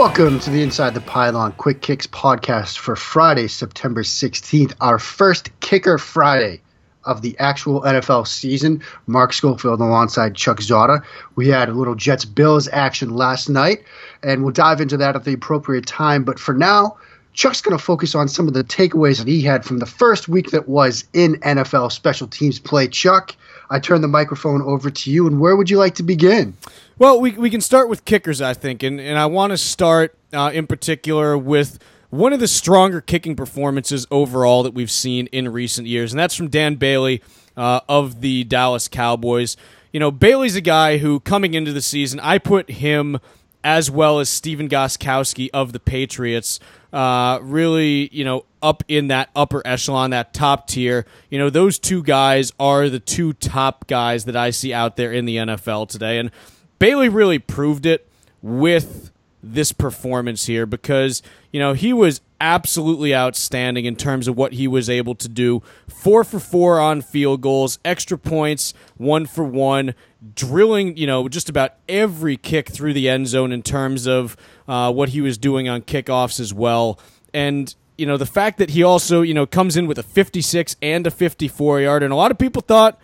Welcome to the Inside the Pylon Quick Kicks podcast for Friday, September 16th, our first Kicker Friday of the actual NFL season. Mark Schofield alongside Chuck Zodda. We had a little Jets Bills action last night, and we'll dive into that at the appropriate time. But for now, Chuck's going to focus on some of the takeaways that he had from the first week that was in NFL special teams play. Chuck, I turn the microphone over to you, and where would you like to begin? Well, we, we can start with kickers, I think, and, and I want to start uh, in particular with one of the stronger kicking performances overall that we've seen in recent years, and that's from Dan Bailey uh, of the Dallas Cowboys. You know, Bailey's a guy who, coming into the season, I put him as well as Stephen Gostkowski of the Patriots uh, really, you know, up in that upper echelon, that top tier. You know, those two guys are the two top guys that I see out there in the NFL today. And Bailey really proved it with this performance here because, you know, he was absolutely outstanding in terms of what he was able to do. Four for four on field goals, extra points, one for one, drilling, you know, just about every kick through the end zone in terms of uh, what he was doing on kickoffs as well. And, you know, the fact that he also, you know, comes in with a 56 and a 54 yard, and a lot of people thought,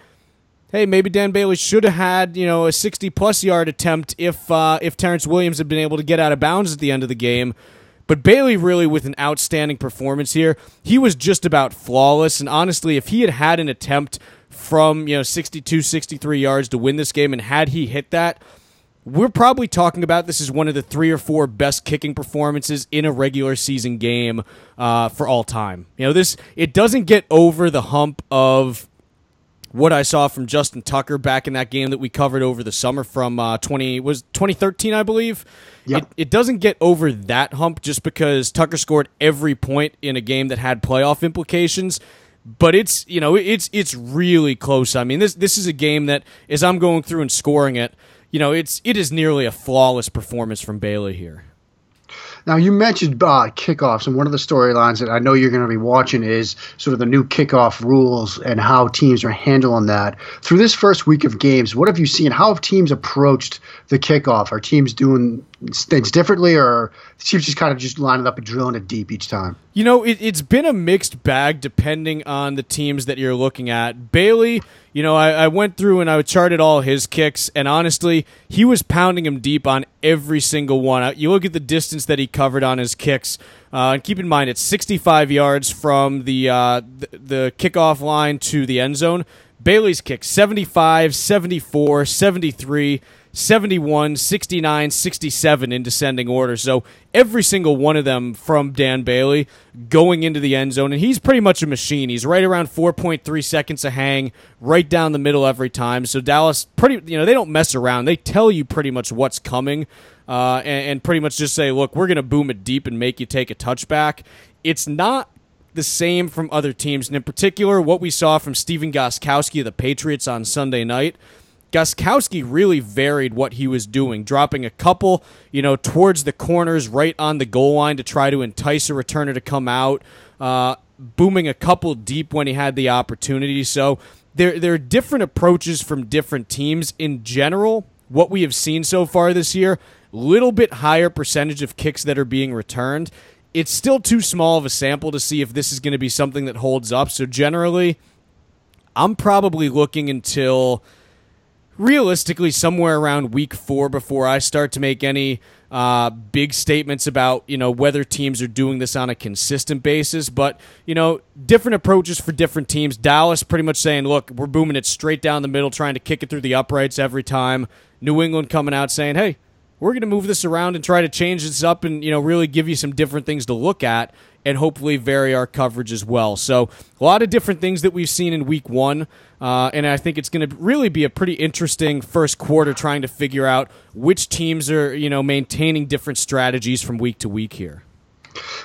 hey, maybe Dan Bailey should have had, you know, a 60 plus yard attempt if uh, if Terrance Williams had been able to get out of bounds at the end of the game. But Bailey really with an outstanding performance here. He was just about flawless and honestly if he had had an attempt from, you know, 62 63 yards to win this game and had he hit that, we're probably talking about this as one of the three or four best kicking performances in a regular season game uh, for all time. You know, this it doesn't get over the hump of what I saw from Justin Tucker back in that game that we covered over the summer from uh, twenty was twenty thirteen, I believe. Yep. It, it doesn't get over that hump just because Tucker scored every point in a game that had playoff implications but it's you know it's it's really close. I mean this this is a game that as I'm going through and scoring it, you know, it's it is nearly a flawless performance from Bailey here. Now, you mentioned uh, kickoffs, and one of the storylines that I know you're going to be watching is sort of the new kickoff rules and how teams are handling that. Through this first week of games, what have you seen? How have teams approached the kickoff? Are teams doing things differently, or teams just kind of just lining up and drilling it deep each time? You know, it, it's been a mixed bag depending on the teams that you're looking at. Bailey you know, I, I, went through and I charted all his kicks, and honestly, he was pounding him deep on every single one. You look at the distance that he covered on his kicks, uh, and keep in mind it's 65 yards from the, uh, the, the kickoff line to the end zone. Bailey's kick 75, 74, 73, 71, 69, 67 in descending order. So every single one of them from Dan Bailey going into the end zone. And he's pretty much a machine. He's right around 4.3 seconds a hang, right down the middle every time. So Dallas, pretty, you know, they don't mess around. They tell you pretty much what's coming uh, and, and pretty much just say, look, we're going to boom it deep and make you take a touchback. It's not the same from other teams. And in particular, what we saw from Stephen Gostkowski of the Patriots on Sunday night Gostkowski really varied what he was doing, dropping a couple, you know, towards the corners right on the goal line to try to entice a returner to come out, uh, booming a couple deep when he had the opportunity. So there, there are different approaches from different teams. In general, what we have seen so far this year, little bit higher percentage of kicks that are being returned. It's still too small of a sample to see if this is going to be something that holds up. So generally, I'm probably looking until – realistically somewhere around week four before I start to make any uh, big statements about you know whether teams are doing this on a consistent basis. But you know, different approaches for different teams. Dallas pretty much saying, "Look, we're booming it straight down the middle, trying to kick it through the uprights every time." New England coming out saying, "Hey." We're going to move this around and try to change this up and you know really give you some different things to look at and hopefully vary our coverage as well. So, a lot of different things that we've seen in week one. Uh, and I think it's going to really be a pretty interesting first quarter trying to figure out which teams are, you know, maintaining different strategies from week to week here.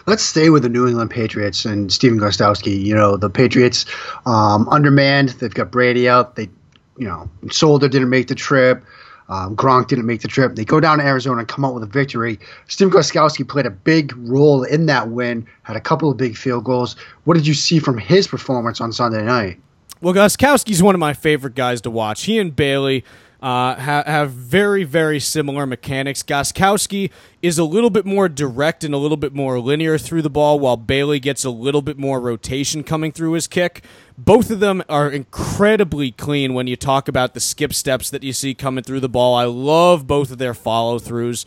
Let's stay with the New England Patriots and Stephen Gostkowski. You know, the Patriots um, undermanned. They've got Brady out. They, you know, Solder didn't make the trip. Um, Gronk didn't make the trip. They go down to Arizona and come out with a victory. Steve Gostkowski played a big role in that win, had a couple of big field goals. What did you see from his performance on Sunday night? Well, Gostkowski's one of my favorite guys to watch. He and Bailey uh, ha- have very, very similar mechanics. Gostkowski is a little bit more direct and a little bit more linear through the ball, while Bailey gets a little bit more rotation coming through his kick. Both of them are incredibly clean when you talk about the skip steps that you see coming through the ball. I love both of their follow throughs.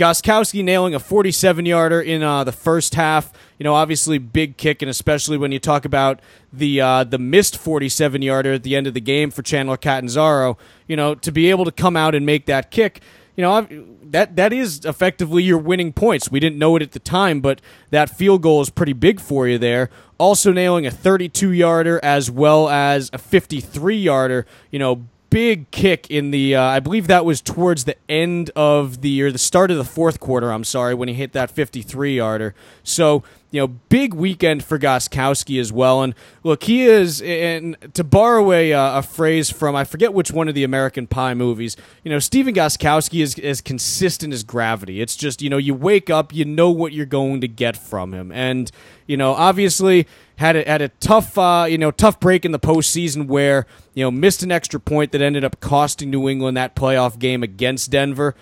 Gostkowski nailing a 47 yarder in uh, the first half. You know, obviously big kick, and especially when you talk about the uh, the missed 47 yarder at the end of the game for Chandler Catanzaro. You know, to be able to come out and make that kick. You know, that that is effectively your winning points. We didn't know it at the time, but that field goal is pretty big for you there. Also nailing a 32 yarder as well as a 53 yarder. You know, big kick in the uh, I believe that was towards the end of the or the start of the fourth quarter. I'm sorry when he hit that 53 yarder. So you know, big weekend for Gostkowski as well. And look, he is, and to borrow a, uh, a phrase from I forget which one of the American Pie movies, you know, Stephen Gostkowski is as consistent as gravity. It's just you know, you wake up, you know what you're going to get from him, and you know, obviously had a, had a tough, uh, you know, tough break in the postseason where you know missed an extra point that ended up costing New England that playoff game against Denver.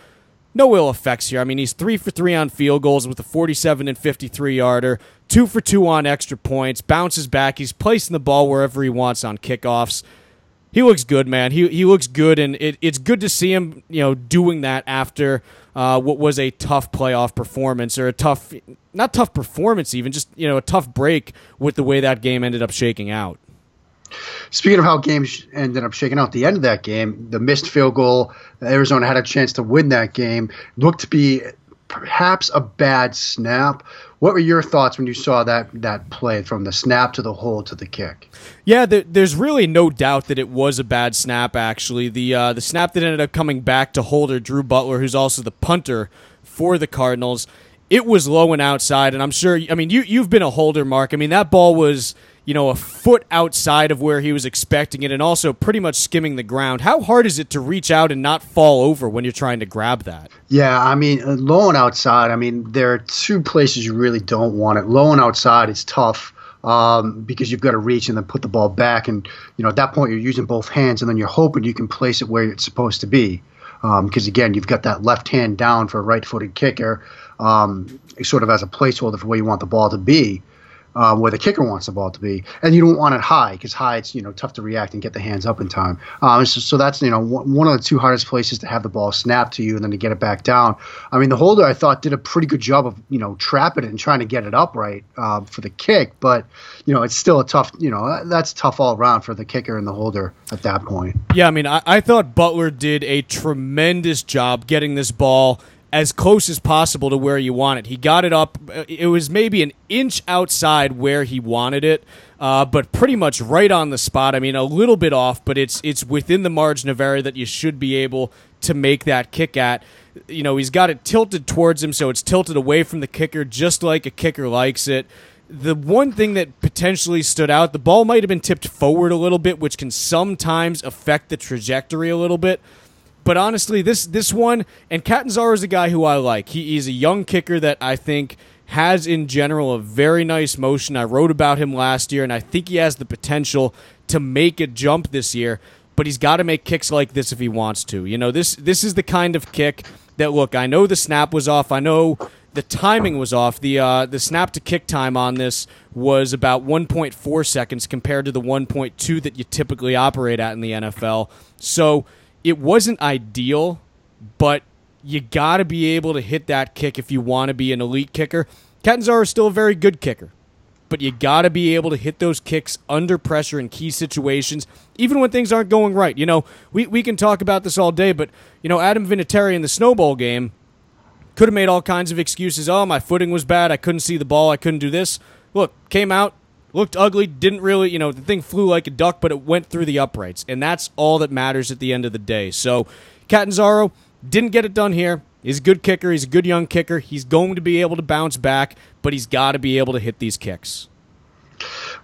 No ill effects here. I mean, he's three for three on field goals with a 47 and 53 yarder, two for two on extra points, bounces back. He's placing the ball wherever he wants on kickoffs. He looks good, man. He he looks good, and it, it's good to see him, you know, doing that after uh, what was a tough playoff performance or a tough, not tough performance, even just you know a tough break with the way that game ended up shaking out. Speaking of how games ended up shaking out, the end of that game, the missed field goal, Arizona had a chance to win that game. Looked to be perhaps a bad snap. What were your thoughts when you saw that that play from the snap to the hold to the kick? Yeah, there's really no doubt that it was a bad snap. Actually, the uh, the snap that ended up coming back to holder Drew Butler, who's also the punter for the Cardinals. It was low and outside, and I'm sure. I mean, you you've been a holder, Mark. I mean, that ball was you know, a foot outside of where he was expecting it and also pretty much skimming the ground. How hard is it to reach out and not fall over when you're trying to grab that? Yeah, I mean, uh, low and outside, I mean, there are two places you really don't want it. Low and outside is tough. Um, because you've got to reach and then put the ball back, and you know at that point you're using both hands, and then you're hoping you can place it where it's supposed to be. Because um, again, you've got that left hand down for a right-footed kicker, um, sort of as a placeholder for where you want the ball to be uh, where the kicker wants the ball to be, and you don't want it high because high it's you know tough to react and get the hands up in time. Um, so, so, that's you know one of the two hardest places to have the ball snapped to you and then to get it back down. I mean, the holder I thought did a pretty good job of you know trapping it and trying to get it upright uh, for the kick, but you know it's still a tough you know that's tough all around for the kicker and the holder at that point. Yeah, I mean I, I thought Butler did a tremendous job getting this ball as close as possible to where you want it. He got it up. It was maybe an inch outside where he wanted it, uh, but pretty much right on the spot. I mean, a little bit off, but it's it's within the margin of error that you should be able to make that kick at. You know, he's got it tilted towards him, so it's tilted away from the kicker, just like a kicker likes it. The one thing that potentially stood out, the ball might have been tipped forward a little bit, which can sometimes affect the trajectory a little bit. But honestly, this this one and Catanzaro is a guy who I like. He, he's a young kicker that I think has in general a very nice motion. I wrote about him last year, and I think he has the potential to make a jump this year. But he's got to make kicks like this if he wants to. You know, this this is the kind of kick that look. I know the snap was off. I know the timing was off. The uh, the snap to kick time on this was about 1.4 seconds compared to the 1.2 that you typically operate at in the NFL. So it wasn't ideal, but you got to be able to hit that kick if you want to be an elite kicker. Catanzaro is still a very good kicker, but you got to be able to hit those kicks under pressure in key situations, even when things aren't going right. You know, we, we can talk about this all day, but, you know, Adam Vinatieri in the snowball game could have made all kinds of excuses. Oh, my footing was bad. I couldn't see the ball. I couldn't do this. Look, came out, looked ugly, didn't really, you know, the thing flew like a duck, but it went through the uprights. And that's all that matters at the end of the day. So, Catanzaro didn't get it done here. He's a good kicker. He's a good young kicker. He's going to be able to bounce back, but he's got to be able to hit these kicks.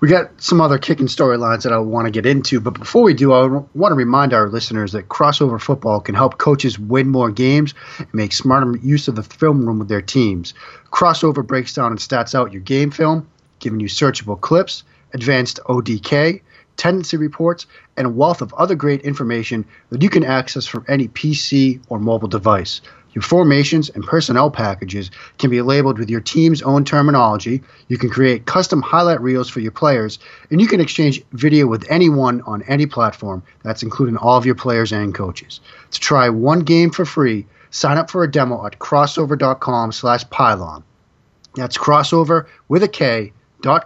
We got some other kicking storylines that I want to get into, but before we do, I want to remind our listeners that Krossover football can help coaches win more games and make smarter use of the film room with their teams. Krossover breaks down and stats out your game film giving you searchable clips, advanced ODK, tendency reports, and a wealth of other great information that you can access from any PC or mobile device. Your formations and personnel packages can be labeled with your team's own terminology. You can create custom highlight reels for your players, and you can exchange video with anyone on any platform. That's including all of your players and coaches. To try one game for free, sign up for a demo at krossover.com slash pylon. That's Krossover with a K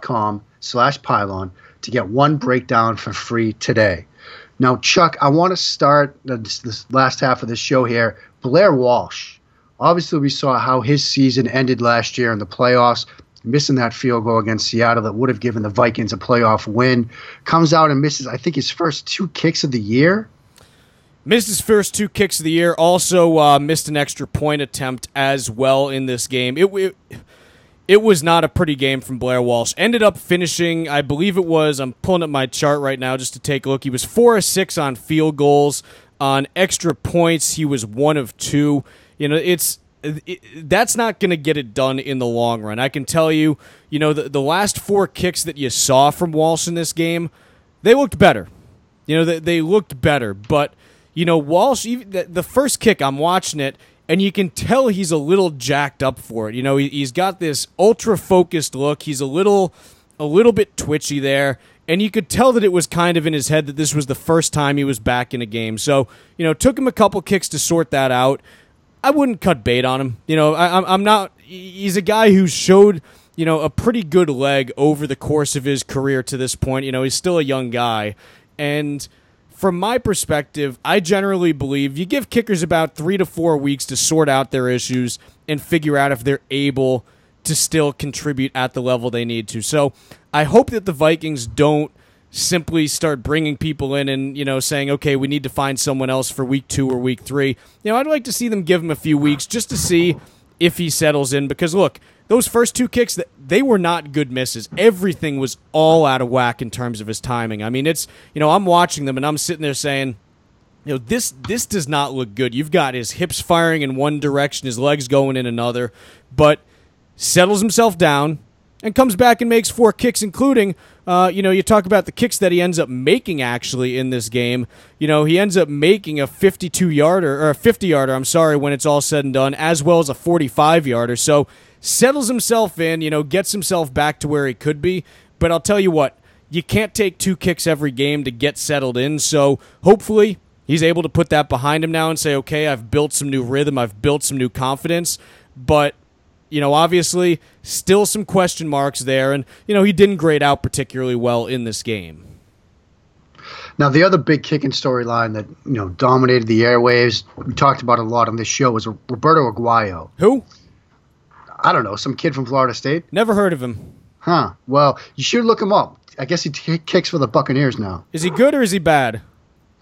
com slash pylon to get one breakdown for free today. Now, Chuck, I want to start this, this last half of the show here. Blair Walsh. Obviously, we saw how his season ended last year in the playoffs, missing that field goal against Seattle that would have given the Vikings a playoff win. Comes out and misses, I think, his first two kicks of the year. Missed his first two kicks of the year. Also uh, missed an extra point attempt as well in this game. It, it it was not a pretty game from Blair Walsh. Ended up finishing, I believe it was, I'm pulling up my chart right now just to take a look. He was 4 of 6 on field goals. On extra points, he was 1 of 2. You know, it's it, that's not going to get it done in the long run. I can tell you, you know, the, the last four kicks that you saw from Walsh in this game, they looked better. You know, they, they looked better. But, you know, Walsh, even the, the first kick, I'm watching it, and you can tell he's a little jacked up for it. You know, he, has got this ultra focused look. He's a little, a little bit twitchy there, and you could tell that it was kind of in his head that this was the first time he was back in a game. So, you know, took him a couple kicks to sort that out. I wouldn't cut bait on him. You know, I, I'm not. He's a guy who showed you know a pretty good leg over the course of his career to this point. You know, he's still a young guy, and from my perspective, I generally believe you give kickers about three to four weeks to sort out their issues and figure out if they're able to still contribute at the level they need to. So I hope that the Vikings don't simply start bringing people in and you know saying okay we need to find someone else for week two or week three you know i'd like to see them give him a few weeks just to see if he settles in because look those first two kicks that they were not good misses. Everything was all out of whack in terms of his timing. I mean, it's you know I'm watching them and I'm sitting there saying, you know this this does not look good. You've got his hips firing in one direction, his legs going in another, but settles himself down and comes back and makes four kicks, including, uh, you know, you talk about the kicks that he ends up making actually in this game. You know, he ends up making a 52 yarder or a 50 yarder, I'm sorry, when it's all said and done, as well as a 45 yarder. So settles himself in, you know, gets himself back to where he could be. But I'll tell you what, you can't take two kicks every game to get settled in. So hopefully he's able to put that behind him now and say, okay, I've built some new rhythm, I've built some new confidence. But you know, obviously, still some question marks there, and you know he didn't grade out particularly well in this game. Now, the other big kicking storyline that you know dominated the airwaves, we talked about a lot on this show, was Roberto Aguayo. Who? I don't know, some kid from Florida State. Never heard of him. Huh. Well, you should look him up. I guess he t- kicks for the Buccaneers now. Is he good or is he bad?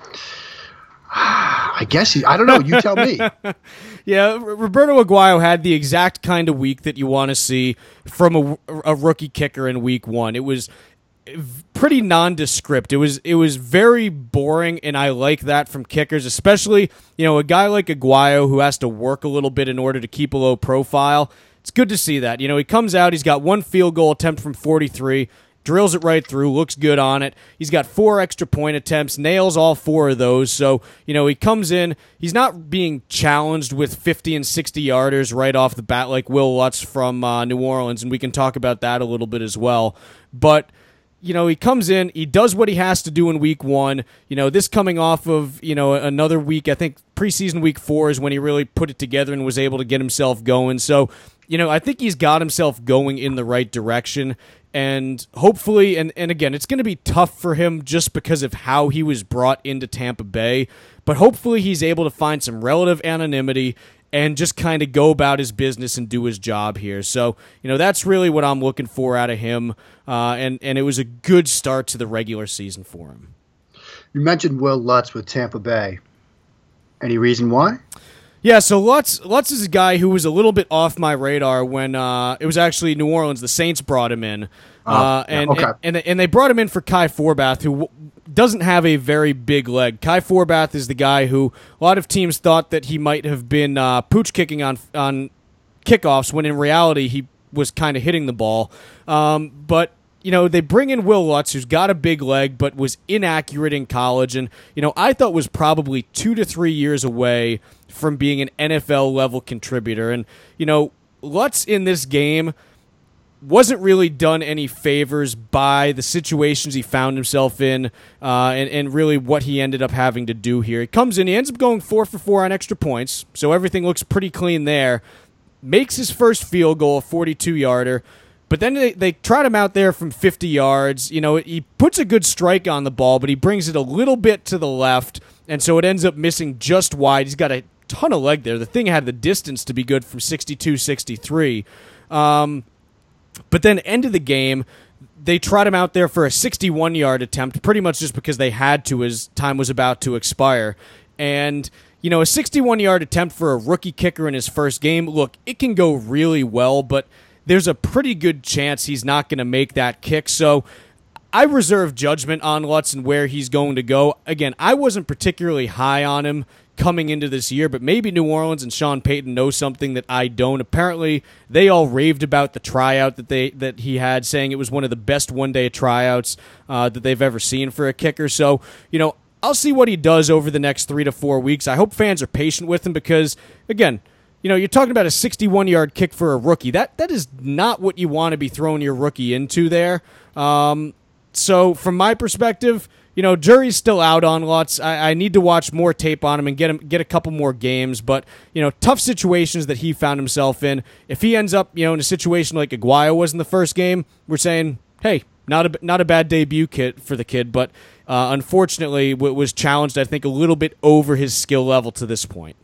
I guess he. I don't know. You tell me. yeah, Roberto Aguayo had the exact kind of week that you want to see from a, a rookie kicker in Week One. It was eh, pretty nondescript. It was it was very boring, and I like that from kickers, especially you know a guy like Aguayo who has to work a little bit in order to keep a low profile. It's good to see that. You know, he comes out, he's got one field goal attempt from 43, drills it right through, looks good on it. He's got four extra point attempts, nails all four of those. So, you know, he comes in, he's not being challenged with 50 and 60 yarders right off the bat like Wil Lutz from uh, New Orleans, and we can talk about that a little bit as well. But you know, he comes in, he does what he has to do in week one. You know, this coming off of, you know, another week, I think preseason week four is when he really put it together and was able to get himself going. So, you know, I think he's got himself going in the right direction. And hopefully, and, and again, it's going to be tough for him just because of how he was brought into Tampa Bay. But hopefully, he's able to find some relative anonymity and just kind of go about his business and do his job here. So, you know, that's really what I'm looking for out of him. Uh, and, and it was a good start to the regular season for him. You mentioned Wil Lutz with Tampa Bay. Any reason why? Yeah, so Lutz Lutz is a guy who was a little bit off my radar when uh, it was actually New Orleans. The Saints brought him in, uh, uh, and, okay. and, and they brought him in for Kai Forbath, who doesn't have a very big leg. Kai Forbath is the guy who a lot of teams thought that he might have been uh, pooch kicking on on kickoffs when in reality he was kind of hitting the ball. Um, but you know, they bring in Wil Lutz, who's got a big leg, but was inaccurate in college. And, you know, I thought was probably two to three years away from being an NFL level contributor. And, you know, Lutz in this game wasn't really done any favors by the situations he found himself in uh, and, and really what he ended up having to do here. He comes in, he ends up going four for four on extra points, so everything looks pretty clean there. Makes his first field goal, a 42 yarder. But then they, they trot him out there from 50 yards. You know, he puts a good strike on the ball, but he brings it a little bit to the left, and so it ends up missing just wide. He's got a ton of leg there. The thing had the distance to be good from 62 63. Um, but then, end of the game, they trot him out there for a 61 yard attempt, pretty much just because they had to as time was about to expire. And, you know, a 61 yard attempt for a rookie kicker in his first game, look, it can go really well, but there's a pretty good chance he's not going to make that kick. So I reserve judgment on Lutz and where he's going to go. Again, I wasn't particularly high on him coming into this year, but maybe New Orleans and Sean Payton know something that I don't. Apparently, they all raved about the tryout that they that he had, saying it was one of the best one day tryouts uh, that they've ever seen for a kicker. So, you know, I'll see what he does over the next three to four weeks. I hope fans are patient with him because, again, you know, you're talking about a 61 yard kick for a rookie. That that is not what you want to be throwing your rookie into there. Um, so from my perspective, you know, jury's still out on Lutz. I, I, need to watch more tape on him and get him get a couple more games. But you know, tough situations that he found himself in. If he ends up, you know, in a situation like Aguayo was in the first game, we're saying, hey, not a not a bad debut kit for the kid, but uh, unfortunately, was challenged. I think a little bit over his skill level to this point.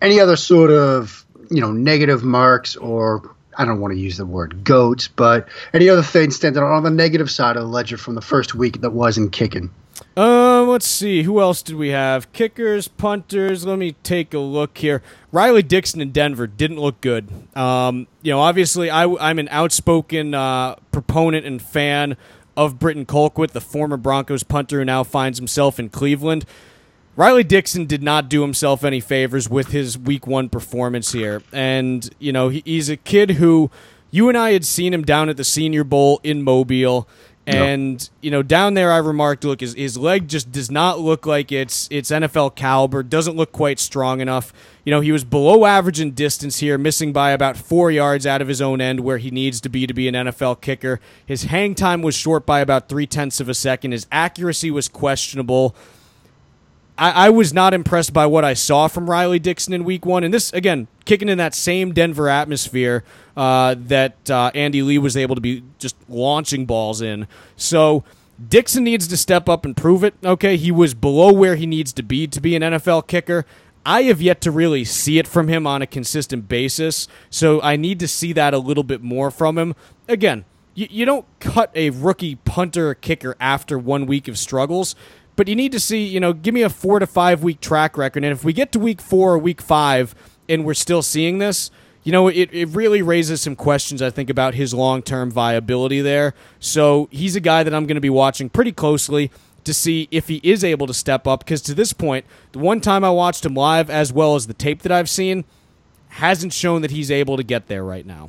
Any other sort of you know negative marks or I don't want to use the word goats, but any other things standing on the negative side of the ledger from the first week that wasn't kicking? Uh, let's see. Who else did we have? Kickers, punters. Let me take a look here. Riley Dixon in Denver didn't look good. Um, you know, obviously, I, am an outspoken uh, proponent and fan of Britton Colquitt, the former Broncos punter who now finds himself in Cleveland. Riley Dixon did not do himself any favors with his week one performance here. And, you know, he, he's a kid who you and I had seen him down at the Senior Bowl in Mobile. And yep. you know, down there, I remarked, look, his, his leg just does not look like it's it's NFL caliber. Doesn't look quite strong enough. You know, he was below average in distance here, missing by about four yards out of his own end where he needs to be to be an NFL kicker. His hang time was short by about three tenths of a second. His accuracy was questionable. I, I, was not impressed by what I saw from Riley Dixon in week one. And this, again, kicking in that same Denver atmosphere uh, that uh, Andy Lee was able to be just launching balls in. So Dixon needs to step up and prove it. Okay, he was below where he needs to be to be an NFL kicker. I have yet to really see it from him on a consistent basis. So I need to see that a little bit more from him. Again, you, you don't cut a rookie punter kicker after one week of struggles but you need to see, you know, give me a four to five week track record. And if we get to week four or week five and we're still seeing this, you know, it, it really raises some questions, I think, about his long term viability there. So he's a guy that I'm going to be watching pretty closely to see if he is able to step up. Because to this point, the one time I watched him live, as well as the tape that I've seen, hasn't shown that he's able to get there right now.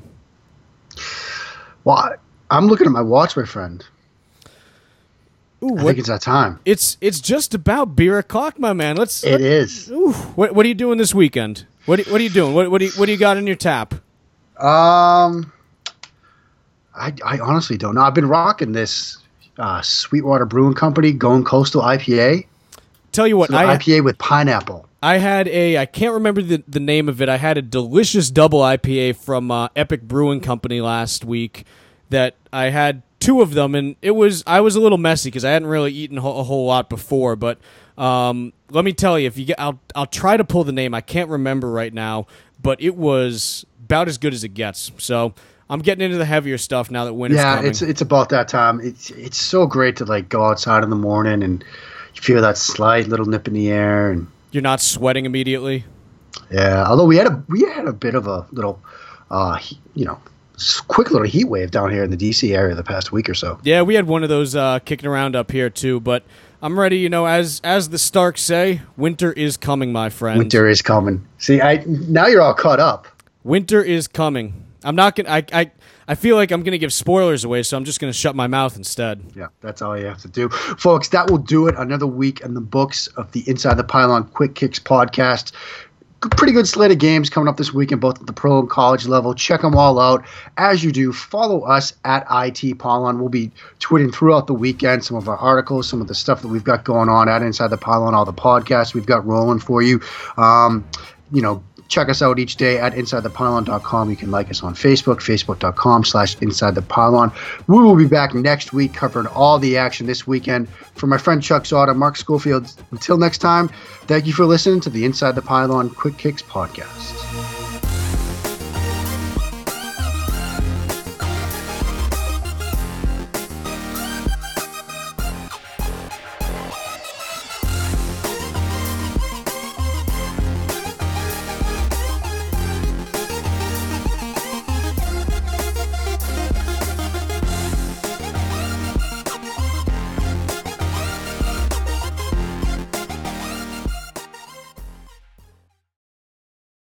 Well, I'm looking at my watch, my friend. Ooh, I what, think it's that time. It's it's just about beer o'clock, my man. Let's. It let, is. Ooh, what what are you doing this weekend? What what are you doing? What what do you, what do you got in your tap? Um, I I honestly don't know. I've been rocking this uh, Sweetwater Brewing Company Going Coastal IPA. Tell you what, I IPA with pineapple. I had a I can't remember the, the name of it. I had a delicious double IPA from uh, Epic Brewing Company last week that I had two of them, and it was I was a little messy because I hadn't really eaten a whole lot before. But um, let me tell you, if you get, I'll I'll try to pull the name. I can't remember right now, but it was about as good as it gets. So I'm getting into the heavier stuff now that winter's yeah, coming. it's it's about that time. It's it's so great to like go outside in the morning and you feel that slight little nip in the air and you're not sweating immediately. Yeah, although we had a we had a bit of a little, uh, you know, quick little heat wave down here in the DC area the past week or so. Yeah, we had one of those uh, kicking around up here too, but I'm ready. You know, as as the Starks say, winter is coming, my friend. Winter is coming. See, I now you're all caught up. Winter is coming. I'm not gonna. I I, I feel like I'm gonna give spoilers away, so I'm just gonna shut my mouth instead. Yeah, that's all you have to do, folks. That will do it. Another week in the books of the Inside the Pylon Quick Kicks podcast pretty good slate of games coming up this weekend, both at the pro and college level. Check them all out. As you do, follow us at IT Pylon. We'll be tweeting throughout the weekend some of our articles, some of the stuff that we've got going on at Inside the Pylon, all the podcasts we've got rolling for you. Um, you know, check us out each day at insidethepylon.com. You can like us on Facebook, facebook.com slash insidethepylon. We will be back next week covering all the action this weekend. For my friend Chuck Zodda, Mark Schofield, until next time, thank you for listening to the Inside the Pylon Quick Kicks podcast.